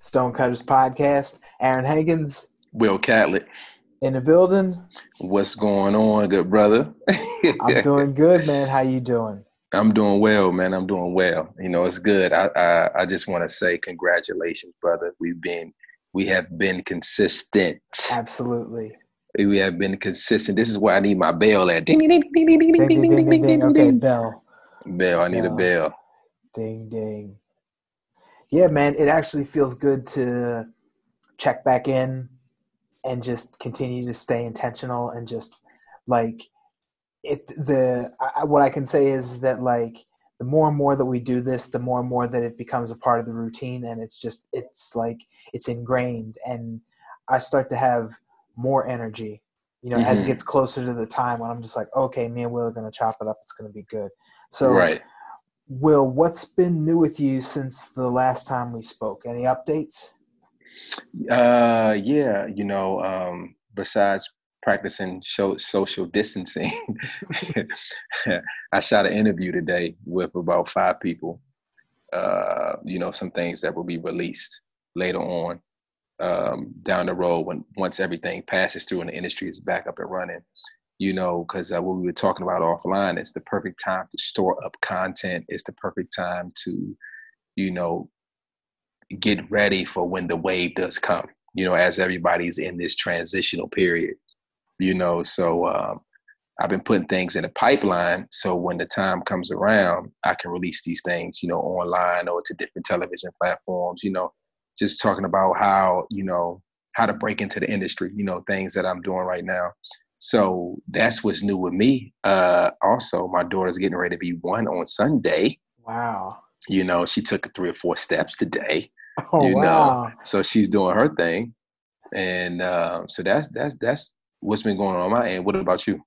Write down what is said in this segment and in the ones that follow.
Stonecutters Podcast. Aaron Hagens. Will Catlett. In the building. What's going on, good brother? I'm doing good, man. How you doing? I'm doing well, man. I'm doing well. You know, it's good. I I, I just want to say congratulations, brother. We've been we have been consistent. Absolutely. We have been consistent. This is where I need my bell at. Ding ding ding ding ding ding Ding, ding, ding, ding, ding. Okay, bell. Bell. I need a bell. Ding, ding. Yeah, man. It actually feels good to check back in and just continue to stay intentional and just like it. The I, what I can say is that like the more and more that we do this, the more and more that it becomes a part of the routine, and it's just it's like it's ingrained, and I start to have more energy. You know, as it Mhm. gets closer to the time when I'm just like, okay, me and Will are gonna chop it up. It's gonna be good. So, right. Will, what's been new with you since the last time we spoke? Any updates? Uh, yeah. You know, um, besides practicing show, social distancing, I shot an interview today with about five people. Uh, you know, some things that will be released later on um, down the road when once everything passes through and the industry is back up and running. You know, because uh, what we were talking about offline, it's the perfect time to store up content. It's the perfect time to, you know, get ready for when the wave does come. You know, as everybody's in this transitional period. You know, so um, I've been putting things in a pipeline so when the time comes around, I can release these things, you know, online or to different television platforms, you know, just talking about how, you know, how to break into the industry, you know, things that I'm doing right now. So that's what's new with me. Uh, also, my daughter's getting ready to be one on Sunday. Wow. You know, she took three or four steps today. Oh, You know. wow. So she's doing her thing. And uh, so that's that's that's what's been going on on my end. What about you?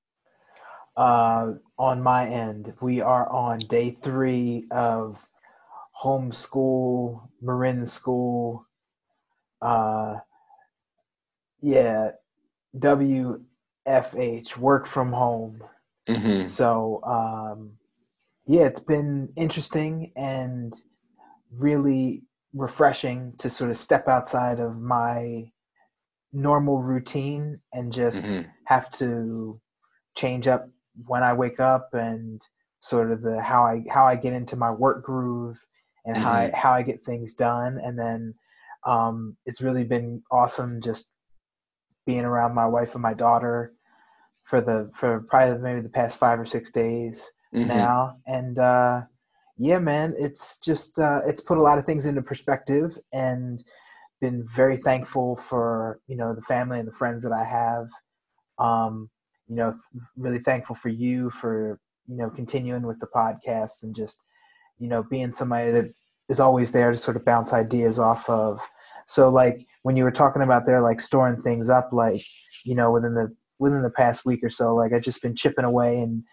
Uh, on my end, we are on day three of homeschool, Marin school. Uh, yeah, WFH, work from home. hmm So, um, yeah, it's been interesting and really refreshing to sort of step outside of my normal routine and just hmm have to change up when I wake up and sort of the how I how I get into my work groove and how I, how I get things done. And then um, it's really been awesome just being around my wife and my daughter for the for probably maybe the past five or six days hmm now. And uh yeah man it's just uh it's put a lot of things into perspective and been very thankful for you know the family and the friends that i have. Um you know really thankful for you for you know continuing with the podcast and just you know being somebody that is always there to sort of bounce ideas off of. So like when you were talking about there like storing things up like you know within the within the past week or so like i've just been chipping away and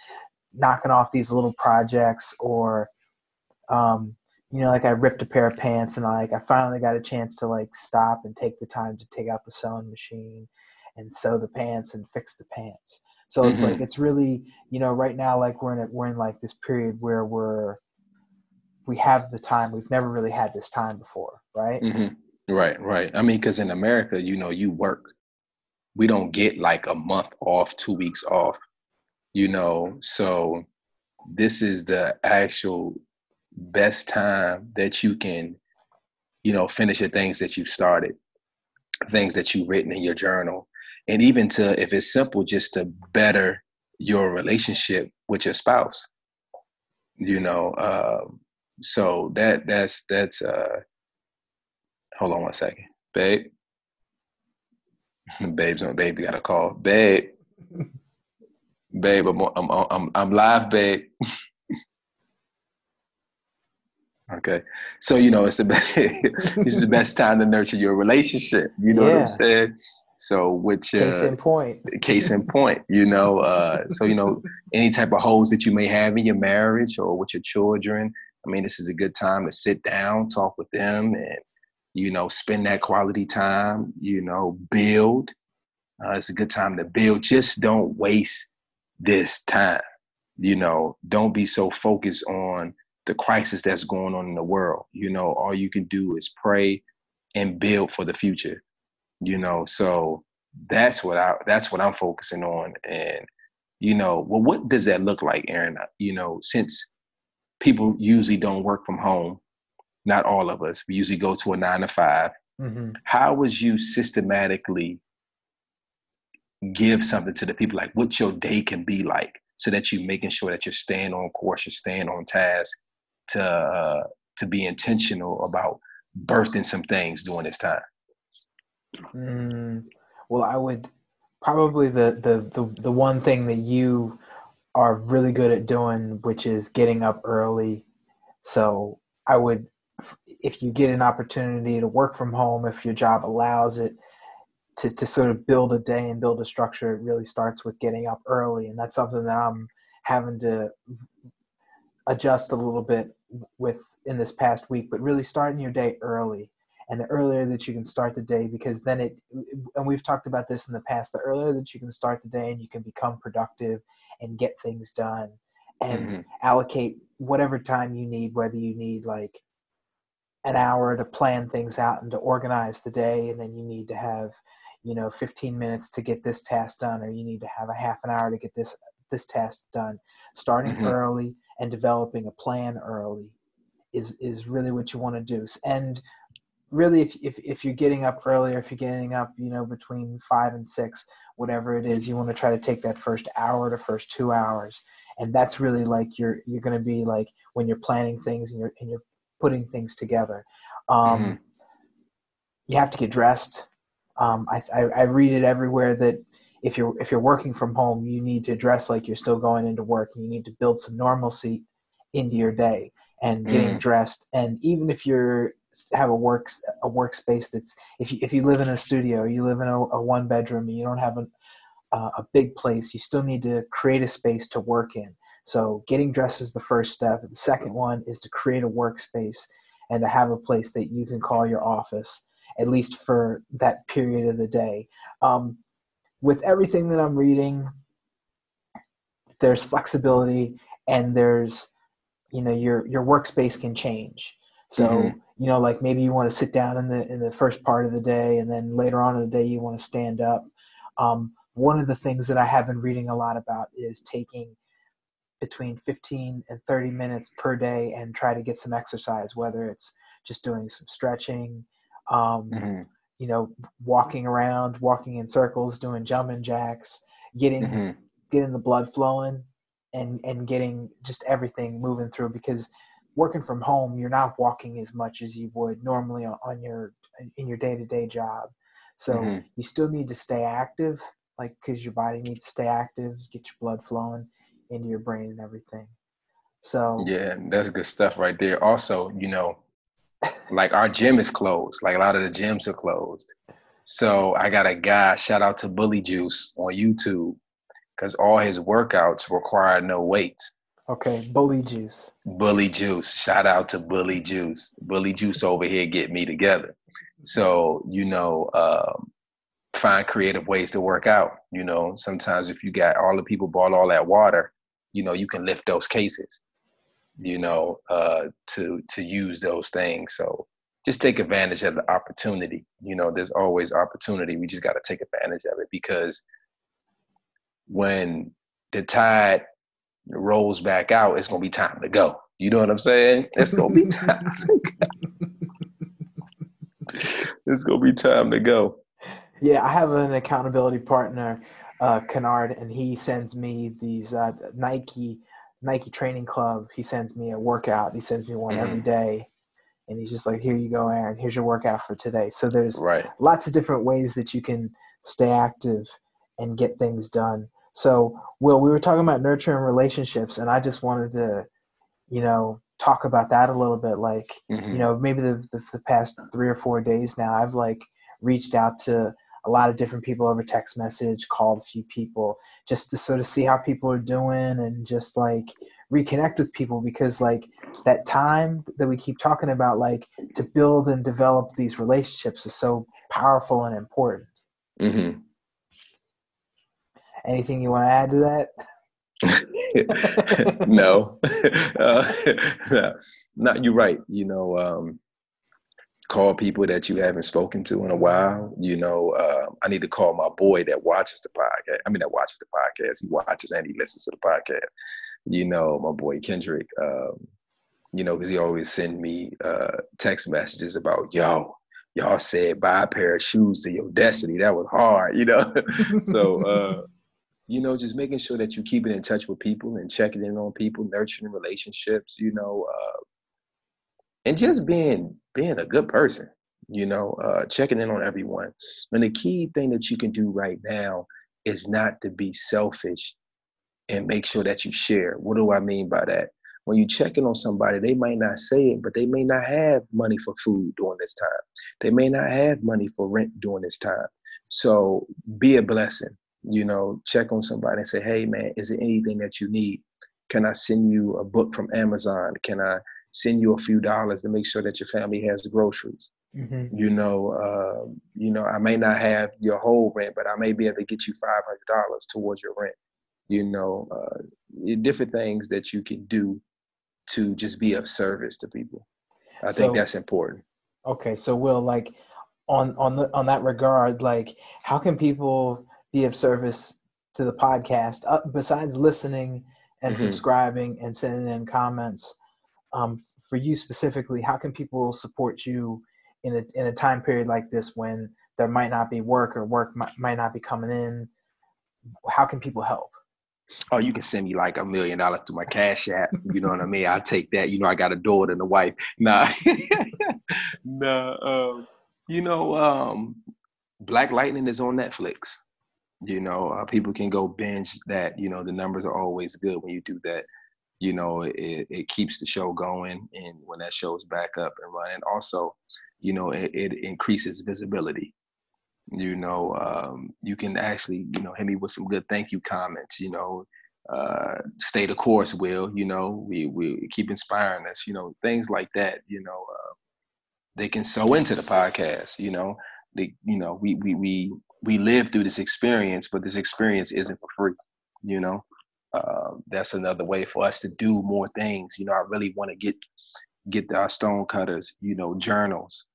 knocking off these little projects or um you know like i ripped a pair of pants and like i finally got a chance to like stop and take the time to take out the sewing machine and sew the pants and fix the pants. So it's Mhm. like it's really you know right now like we're in it we're in like this period where we're we have the time. We've never really had this time before right? Hmm Right, right. I mean, because in America, you know, you work. We don't get like a month off, two weeks off. You know, so this is the actual best time that you can, you know, finish the things that you started, things that you've written in your journal, and even to, if it's simple, just to better your relationship with your spouse. You know, um, so that that's that's uh hold on one second, babe. Babe's on baby got a call. Babe. Babe, I'm I'm I'm I'm live, babe. okay. So you know it's the best this is the best time to nurture your relationship. You know what I'm saying? So which uh, case in point case in point, you know, uh, so you know, any type of holes that you may have in your marriage or with your children, I mean, this is a good time to sit down, talk with them, and you know, spend that quality time. You know, build. Uh, it's a good time to build. Just don't waste this time. You know, don't be so focused on the crisis that's going on in the world. You know, all you can do is pray, and build for the future. You know, so that's what I that's what I'm focusing on. And you know, well, what does that look like, Aaron? You know, since people usually don't work from home, not all of us, we usually go to a nine to 5 mm-hmm. How was you systematically give something to the people? Like what your day can be like, so that you're making sure that you're staying on course, you're staying on task to uh, to be intentional about birthing some things during this time. Mm, well, I would probably the, the the the one thing that you are really good at doing, which is getting up early. So I would, if you get an opportunity to work from home, if your job allows it, to, to sort of build a day and build a structure, it really starts with getting up early. And that's something that I'm having to adjust a little bit with in this past week, but really starting your day early and the earlier that you can start the day because then it and we've talked about this in the past the earlier that you can start the day and you can become productive and get things done and mm-hmm. allocate whatever time you need whether you need like an hour to plan things out and to organize the day and then you need to have you know 15 minutes to get this task done or you need to have a half an hour to get this this task done. Starting mm-hmm. early and developing a plan early is is really what you want to do. And really if, if if you're getting up earlier if you're getting up you know between five and six whatever it is you want to try to take that first hour to first two hours. And that's really like you're you're going to be like when you're planning things and you're and you're putting things together um, mm-hmm. you have to get dressed um, I, I, I read it everywhere that if you're if you're working from home you need to dress like you're still going into work and you need to build some normalcy into your day and getting mm. dressed and even if you're have a works a workspace that's if you if you live in a studio, you live in a, a one bedroom, and you don't have a uh, a big place, you still need to create a space to work in. So getting dressed is the first step. The second one is to create a workspace and to have a place that you can call your office, at least for that period of the day. Um, with everything that I'm reading, there's flexibility and there's you know your your workspace can change. So mm-hmm you know like maybe you want to sit down in the in the first part of the day and then later on in the day you want to stand up um, one of the things that i have been reading a lot about is taking between 15 and 30 minutes per day and try to get some exercise whether it's just doing some stretching um, mm-hmm. you know walking around walking in circles doing jumping jacks getting mm-hmm. getting the blood flowing and and getting just everything moving through because working from home, you're not walking as much as you would normally on, on your in your day to day job. So mm-hmm. you still need to stay active, like because your body needs to stay active, get your blood flowing into your brain and everything. So yeah, that's good stuff right there. Also, you know, like our gym is closed. Like a lot of the gyms are closed. So I got a guy. Shout out to Bully Juice on YouTube because all his workouts require no weights. Okay, Bully Juice. Bully Juice. Shout out to Bully Juice. Bully Juice over here get me together. So, you know, um, find creative ways to work out. You know, sometimes if you got all the people bought all that water, you know, you can lift those cases, you know, uh, to to use those things. So just take advantage of the opportunity. You know, there's always opportunity. We just got to take advantage of it because when the tide rolls back out, it's gonna be time to go. You know what I'm saying? It's gonna be time. it's gonna be time to go. Yeah, I have an accountability partner, uh, Kennard, and he sends me these uh, Nike Nike Training Club. He sends me a workout. He sends me one mm-hmm. every day, and he's just like, "Here you go, Aaron. Here's your workout for today." So there's right. lots of different ways that you can stay active and get things done. So, Will, we were talking about nurturing relationships, and I just wanted to, you know, talk about that a little bit. Like, mm-hmm. you know, maybe the, the, the past three or four days now, I've like reached out to a lot of different people over text message, called a few people just to sort of see how people are doing and just like reconnect with people because like that time that we keep talking about, like to build and develop these relationships is so powerful and important. Mm-hmm. Anything you want to add to that? no. uh, no, not you're right. You know, um, call people that you haven't spoken to in a while. You know, uh, I need to call my boy that watches the podcast. I mean, that watches the podcast. He watches and he listens to the podcast. You know, my boy Kendrick. Um, you know, because he always send me uh, text messages about, yo, y'all said buy a pair of shoes to your destiny. That was hard, you know. so, uh, you know, just making sure that you keep it in touch with people and checking in on people, nurturing relationships, you know, uh, and just being being a good person, you know, uh, checking in on everyone. And the key thing that you can do right now is not to be selfish and make sure that you share. What do I mean by that? When you check in on somebody, they might not say it, but they may not have money for food during this time. They may not have money for rent during this time. So be a blessing. You know, check on somebody and say, hey man, is there anything that you need? Can I send you a book from Amazon? Can I send you a few dollars to make sure that your family has groceries. Mm-hmm. You know, uh, you know, I may not have your whole rent, but I may be able to get you five hundred dollars towards your rent. You know, uh, different things that you can do to just be of service to people. I so, think that's important. Okay, so Will, like on on the on that regard, like how can people be of service to the podcast uh, besides listening and mm-hmm. subscribing and sending in comments? Um, for you specifically, how can people support you in a in a time period like this when there might not be work or work might, might not be coming in? How can people help? Oh, you can send me like a million dollars to my cash app. You know what I mean? I'll take that. You know, I got a daughter and a wife. Nah, nah. Um, you know, um, Black Lightning is on Netflix. You know, uh, people can go binge that. You know, the numbers are always good when you do that you know it, it keeps the show going and when that show's back up and running. Also you know it, it increases visibility. You know um, you can actually you know hit me with some good thank you comments you know uh, stay the course will you know we we keep inspiring us you know things like that you know uh, they can sew into the podcast you know. They you know we we we we live through this experience but this experience isn't for free you know um, that's another way for us to do more things. You know, I really want to get get our stone cutters, you know, journals,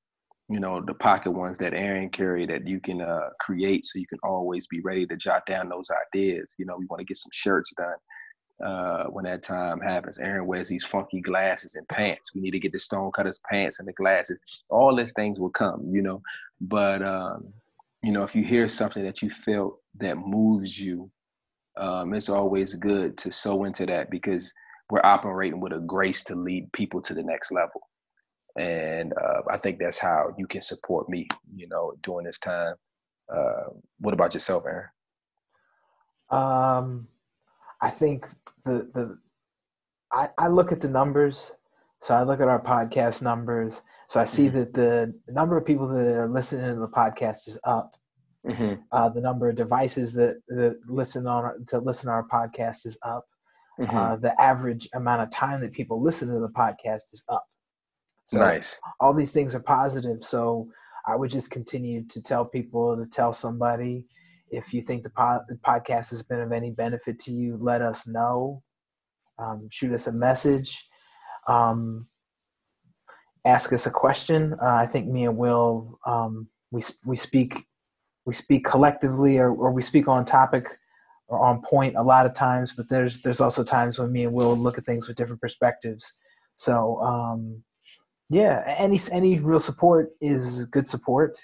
you know, the pocket ones that Aaron carry that you can uh, create so you can always be ready to jot down those ideas. You know, we want to get some shirts done uh, when that time happens. Aaron wears these funky glasses and pants. We need to get the stone cutters pants and the glasses. All these things will come, you know. But um, you know, if you hear something that you felt that moves you um, it's always good to sow into that because we're operating with a grace to lead people to the next level. And uh, I think that's how you can support me, you know, during this time. Uh, what about yourself, Aaron? Um, I think the the I, I look at the numbers. So I look at our podcast numbers. So I see mm-hmm. that the number of people that are listening to the podcast is up. Mm-hmm. Uh, the number of devices that, that listen on to listen to our podcast is up. Mm-hmm. Uh, the average amount of time that people listen to the podcast is up. So nice. All these things are positive. So I would just continue to tell people to tell somebody. If you think the, the podcast has been of any benefit to you, let us know. Um, shoot us a message. Um, ask us a question. Uh, I think me and Will um, we we speak we speak collectively or, or we speak on topic or on point a lot of times but there's there's also times when me and will look at things with different perspectives. So um, yeah any any real support is good support.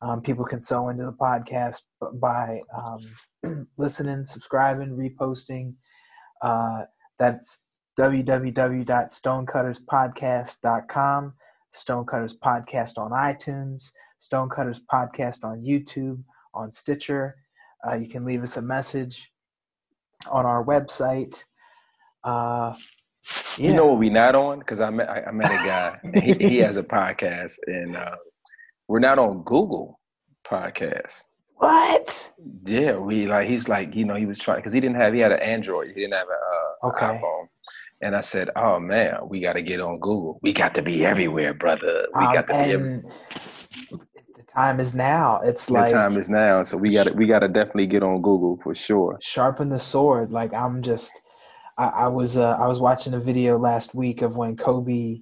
Um, people can sew into the podcast by um, listening subscribing reposting. Uh, that's www.stonecutterspodcast.com stonecutters podcast on itunes Stonecutters Podcast on YouTube, on Stitcher. Uh, you can leave us a message on our website. Uh, yeah. You know what we're not on? Because I met I, I, met a guy. he, he has a podcast, and uh, we're not on Google Podcast. What? Yeah, we like. He's like, you know, he was trying because he didn't have. He had an Android. He didn't have a uh, okay. iPhone. And I said, "Oh man, we got to get on Google. We got to be everywhere, brother. We um, got to be." Everywhere time is now. It's the like time is now. So we got to we got to definitely get on Google for sure. Sharpen the sword. Like I'm just, I, I was uh, I was watching a video last week of when Kobe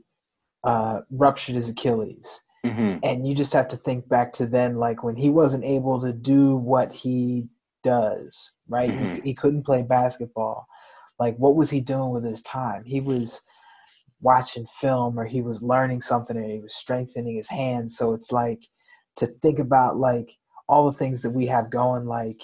uh, ruptured his Achilles, Mm-hmm. And you just have to think back to then, like when he wasn't able to do what he does, right? Mm-hmm. He, he couldn't play basketball. Like, what was he doing with his time? He was watching film or he was learning something or he was strengthening his hands. So it's like to think about like all the things that we have going, like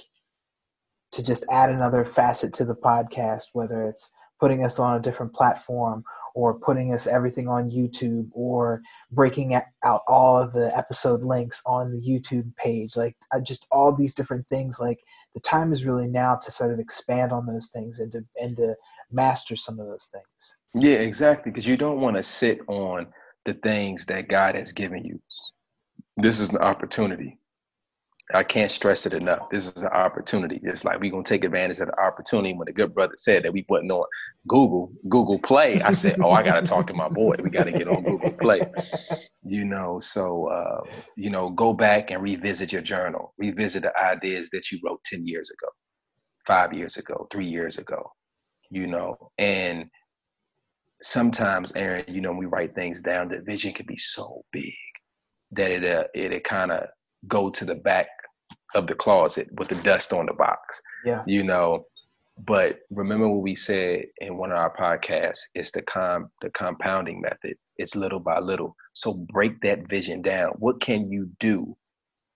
to just add another facet to the podcast, whether it's putting us on a different platform or putting us everything on YouTube or breaking out all of the episode links on the YouTube page. Like uh, just all these different things. Like the time is really now to sort of expand on those things and to and to master some of those things. Yeah, exactly. Because you don't want to sit on the things that God has given you. This is an opportunity I can't stress it enough. This is an opportunity. It's like we're gonna take advantage of the opportunity. When the good brother said that we wasn't on Google, Google Play, I said, Oh, I gotta talk to my boy. We gotta get on Google Play. You know, so uh, you know, go back and revisit your journal, revisit the ideas that you wrote 10 years ago, five years ago, three years ago, you know, and sometimes, Aaron, you know, we write things down, the vision can be so big that it uh, it, kind of go to the back of the closet with the dust on the box. Yeah. You know, but remember what we said in one of our podcasts, it's the com the compounding method. It's little by little. So break that vision down. What can you do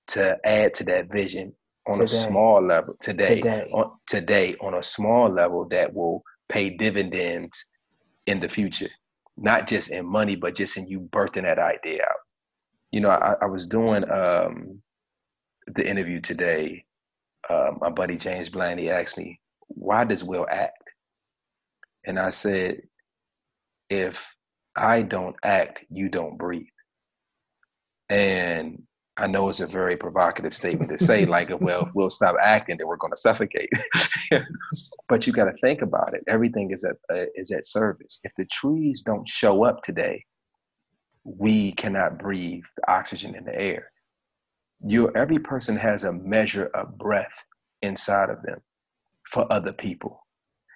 to add to that vision on today. a small level today, today. On, today on a small level that will pay dividends in the future? Not just in money, but just in you birthing that idea out you know, I, I was doing um, the interview today. Uh, my buddy James Blaney asked me, "Why does Will act?" And I said, "If I don't act, you don't breathe." And I know it's a very provocative statement to say, like, well, we'll stop acting, then we're going to suffocate. but you got to think about it. Everything is at uh, is at service. If the trees don't show up today, we cannot breathe the oxygen in the air. You, every person has a measure of breath inside of them for other people.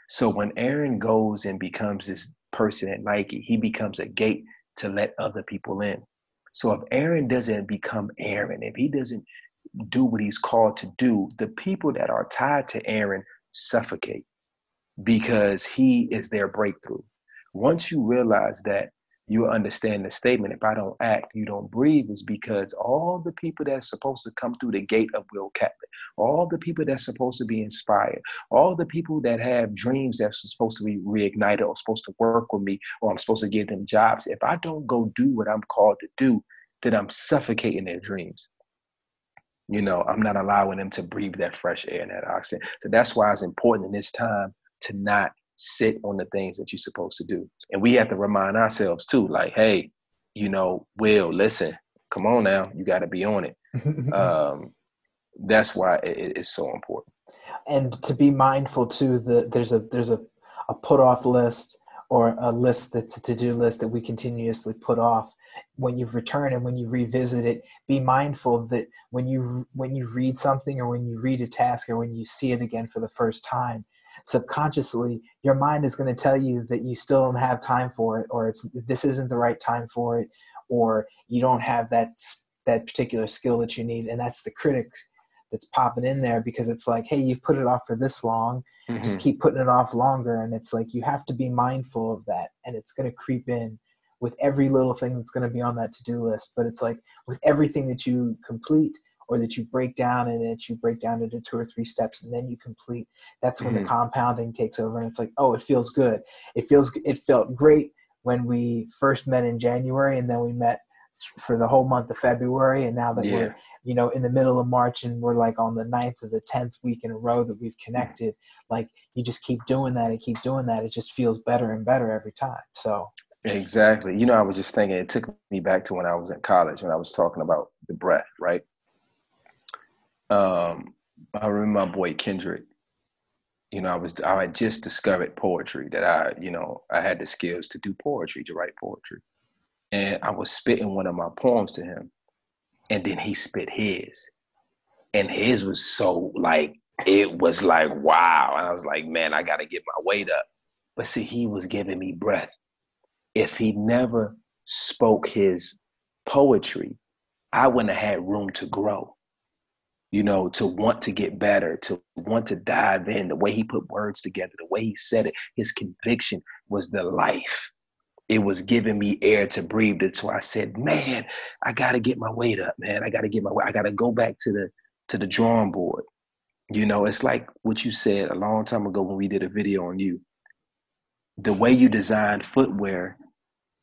So when Aaron goes and becomes this person at Nike, he becomes a gate to let other people in. So if Aaron doesn't become Aaron, if he doesn't do what he's called to do, the people that are tied to Aaron suffocate because he is their breakthrough. Once you realize that you understand the statement if I don't act, you don't breathe, is because all the people that's supposed to come through the gate of Will Catlett, all the people that's supposed to be inspired, all the people that have dreams that's supposed to be reignited or supposed to work with me, or I'm supposed to give them jobs, if I don't go do what I'm called to do, then I'm suffocating their dreams. You know, I'm not allowing them to breathe that fresh air and that oxygen. So that's why it's important in this time to not sit on the things that you're supposed to do. And we have to remind ourselves too, like, hey, you know, Will, listen, come on now, you got to be on it. um, that's why it, it's so important. And to be mindful too, that there's a there's a, a put off list or a list that's a to-do list that we continuously put off when you return and when you revisit it be mindful that when you when you read something or when you read a task or when you see it again for the first time subconsciously your mind is going to tell you that you still don't have time for it or it's this isn't the right time for it or you don't have that that particular skill that you need and that's the critic that's popping in there because it's like hey you've put it off for this long mm-hmm. just keep putting it off longer and it's like you have to be mindful of that and it's going to creep in with every little thing that's going to be on that to-do list but it's like with everything that you complete or that you break down and that you break down into two or three steps and then you complete that's when mm-hmm. the compounding takes over and it's like oh it feels good it feels it felt great when we first met in january and then we met for the whole month of february and now that yeah. we're you know in the middle of march and we're like on the ninth or the 10th week in a row that we've connected like you just keep doing that and keep doing that it just feels better and better every time so Exactly. You know, I was just thinking, it took me back to when I was in college when I was talking about the breath, right? Um, I remember my boy Kendrick. You know, I was I had just discovered poetry that I, you know, I had the skills to do poetry, to write poetry. And I was spitting one of my poems to him. And then he spit his. And his was so like it was like wow. And I was like, man, I gotta get my weight up. But see, he was giving me breath. If he never spoke his poetry, I wouldn't have had room to grow. You know, to want to get better, to want to dive in. The way he put words together, the way he said it, his conviction was the life. It was giving me air to breathe. That's why I said, "Man, I got to get my weight up, man. I got to get my weight. I got to go back to the to the drawing board." You know, it's like what you said a long time ago when we did a video on you. The way you design footwear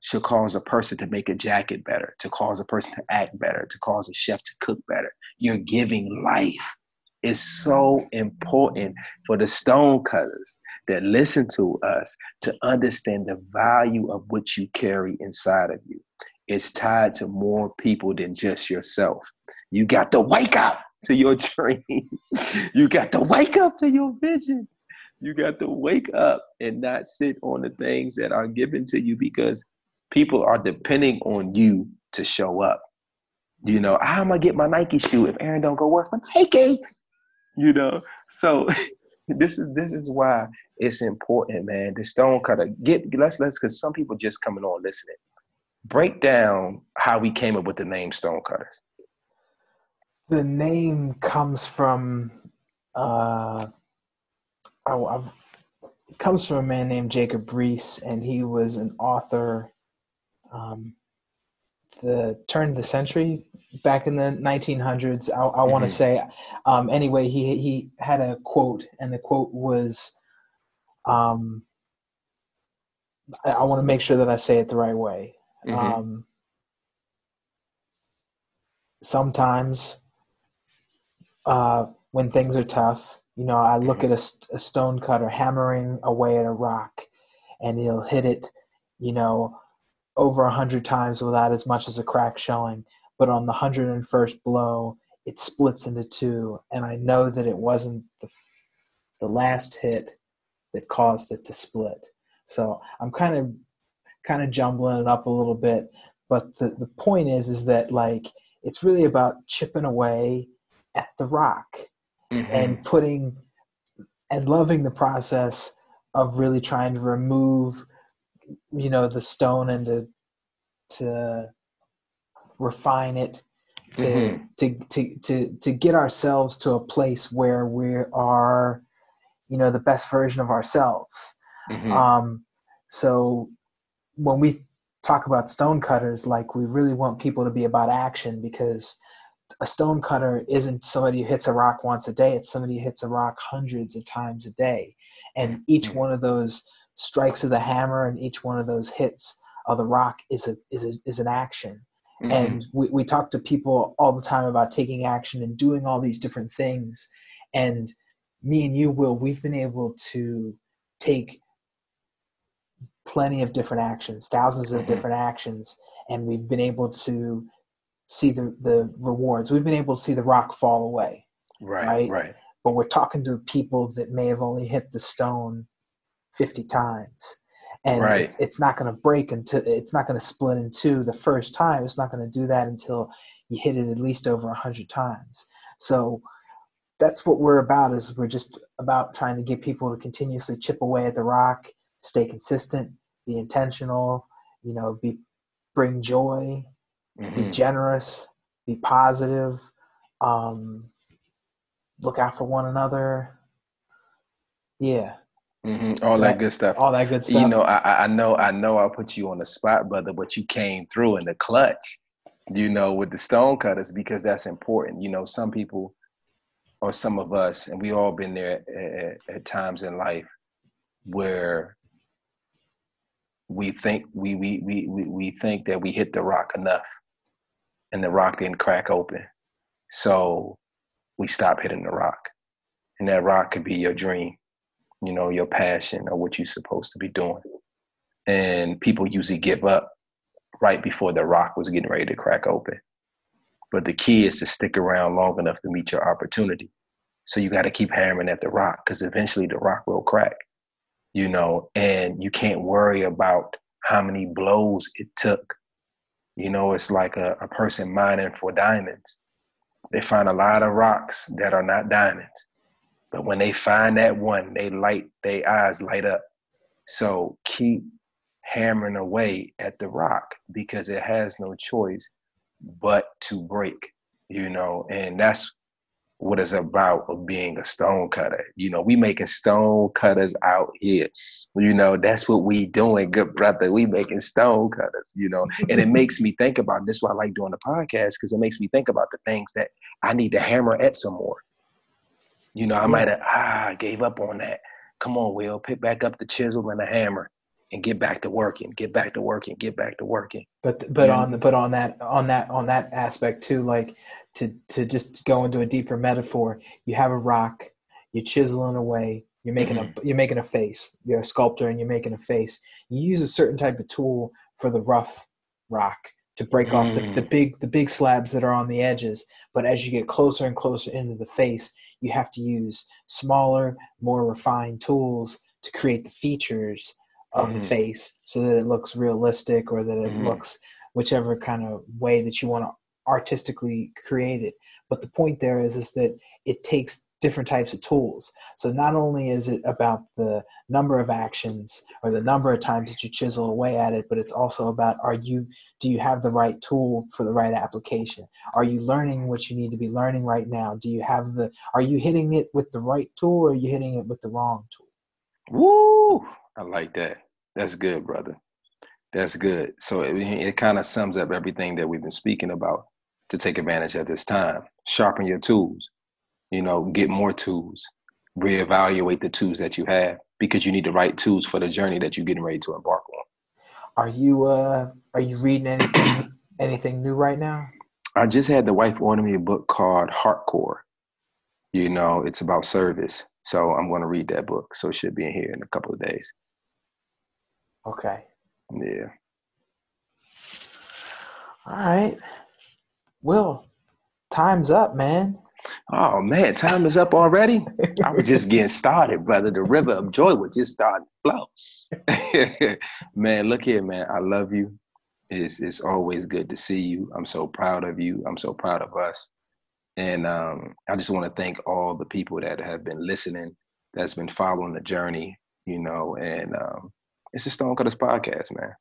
should cause a person to make a jacket better, to cause a person to act better, to cause a chef to cook better. You're giving life. It's so important for the stonecutters that listen to us to understand the value of what you carry inside of you. It's tied to more people than just yourself. You got to wake up to your dream. you got to wake up to your vision. You got to wake up and not sit on the things that are given to you because people are depending on you to show up. You know, how am I get my Nike shoe if Aaron don't go work for Nike? You know, so this is this is why it's important, man. The stone cutter, get let's let's because some people just coming on listening. Break down how we came up with the name Stone Cutters. The name comes from uh, I, I, comes from a man named Jacob Riis, and he was an author um, the turn of the century back in the 1900s i, I mm-hmm. want to say um, anyway he he had a quote and the quote was um, i, I want to make sure that i say it the right way mm-hmm. um, sometimes uh, when things are tough you know i look mm-hmm. at a, a stone cutter hammering away at a rock and he'll hit it you know over a hundred times without as much as a crack showing. But on the hundred and first blow, it splits into two, and I know that it wasn't the the last hit that caused it to split. So I'm kind of kind of jumbling it up a little bit, but the the point is is that like it's really about chipping away at the rock mm-hmm. and putting and loving the process of really trying to remove you know the stone and to to refine it to, mm-hmm. to to to to get ourselves to a place where we are you know the best version of ourselves mm-hmm. um so when we talk about stone cutters like we really want people to be about action because a stone cutter isn't somebody who hits a rock once a day it's somebody who hits a rock hundreds of times a day and each mm-hmm. one of those strikes of the hammer and each one of those hits of the rock is a is a, is an action mm-hmm. and we, we talk to people all the time about taking action and doing all these different things and me and you will we've been able to take plenty of different actions thousands of mm-hmm. different actions and we've been able to see the the rewards we've been able to see the rock fall away right right, right. but we're talking to people that may have only hit the stone 50 times. And right. it's, it's not going to break until it's not going to split in two the first time. It's not going to do that until you hit it at least over 100 times. So that's what we're about is we're just about trying to get people to continuously chip away at the rock stay consistent be intentional you know be bring joy mm-hmm. be generous be positive um, look out for one another. Yeah Mm-hmm. All that, that, good stuff. All that good stuff. You know, I, I know, I know, I put you on the spot, brother, but you came through in the clutch. You know, with the stone cutters because that's important. You know, some people, or some of us, and we all been there at, at times in life where we think we, we we we we think that we hit the rock enough, and the rock didn't crack open, so we stop hitting the rock, and that rock could be your dream you know, your passion or what you're supposed to be doing. And people usually give up right before the rock was getting ready to crack open. But the key is to stick around long enough to meet your opportunity. So you got to keep hammering at the rock because eventually the rock will crack, you know, and you can't worry about how many blows it took. You know, it's like a, a person mining for diamonds. They find a lot of rocks that are not diamonds but when they find that one, they light, their eyes light up. So keep hammering away at the rock because it has no choice but to break, you know, and that's what it's about of being a stone cutter. You know, we making stone cutters out here. You know, that's what we doing, good brother. We making stone cutters, you know. And it makes me think about this why I like doing the podcast, because it makes me think about the things that I need to hammer at some more. You know, I might have ah gave up on that. Come on, Will, pick back up the chisel and the hammer and get back to working, get back to working, get back to working. But but on the but on that on that on that aspect too, like to to just go into a deeper metaphor, you have a rock, you're chiseling away, you're making mm-hmm. a you're making a face. You're a sculptor and you're making a face. You use a certain type of tool for the rough rock to break mm. off the, the mm. big the big slabs that are on the edges. But as you get closer and closer into the face, you have to use smaller, more refined tools to create the features of mm-hmm. the face so that it looks realistic or that it mm-hmm. looks whichever kind of way that you want to artistically create it. But the point there is is that it takes different types of tools. So not only is it about the number of actions or the number of times that you chisel away at it, but it's also about are you do you have the right tool for the right application? Are you learning what you need to be learning right now? Do you have the are you hitting it with the right tool or are you hitting it with the wrong tool? Woo! I like that. That's good, brother. That's good. So it, it kind of sums up everything that we've been speaking about to take advantage at this time. Sharpen your tools, you know, get more tools, reevaluate the tools that you have because you need the right tools for the journey that you're getting ready to embark on. Are you uh are you reading anything anything new right now? I just had the wife order me a book called Heartcore. You know, it's about service. So I'm going to read that book. So it should be in here in a couple of days. Okay. Yeah. All right. Will, time's up, man. Oh man, time is up already. I was just getting started, brother. The river of joy was just starting to flow. man, look here, man. I love you. It's it's always good to see you. I'm so proud of you. I'm so proud of us. And um, I just want to thank all the people that have been listening, that's been following the journey, you know. And um, it's a Stonecutters podcast, man.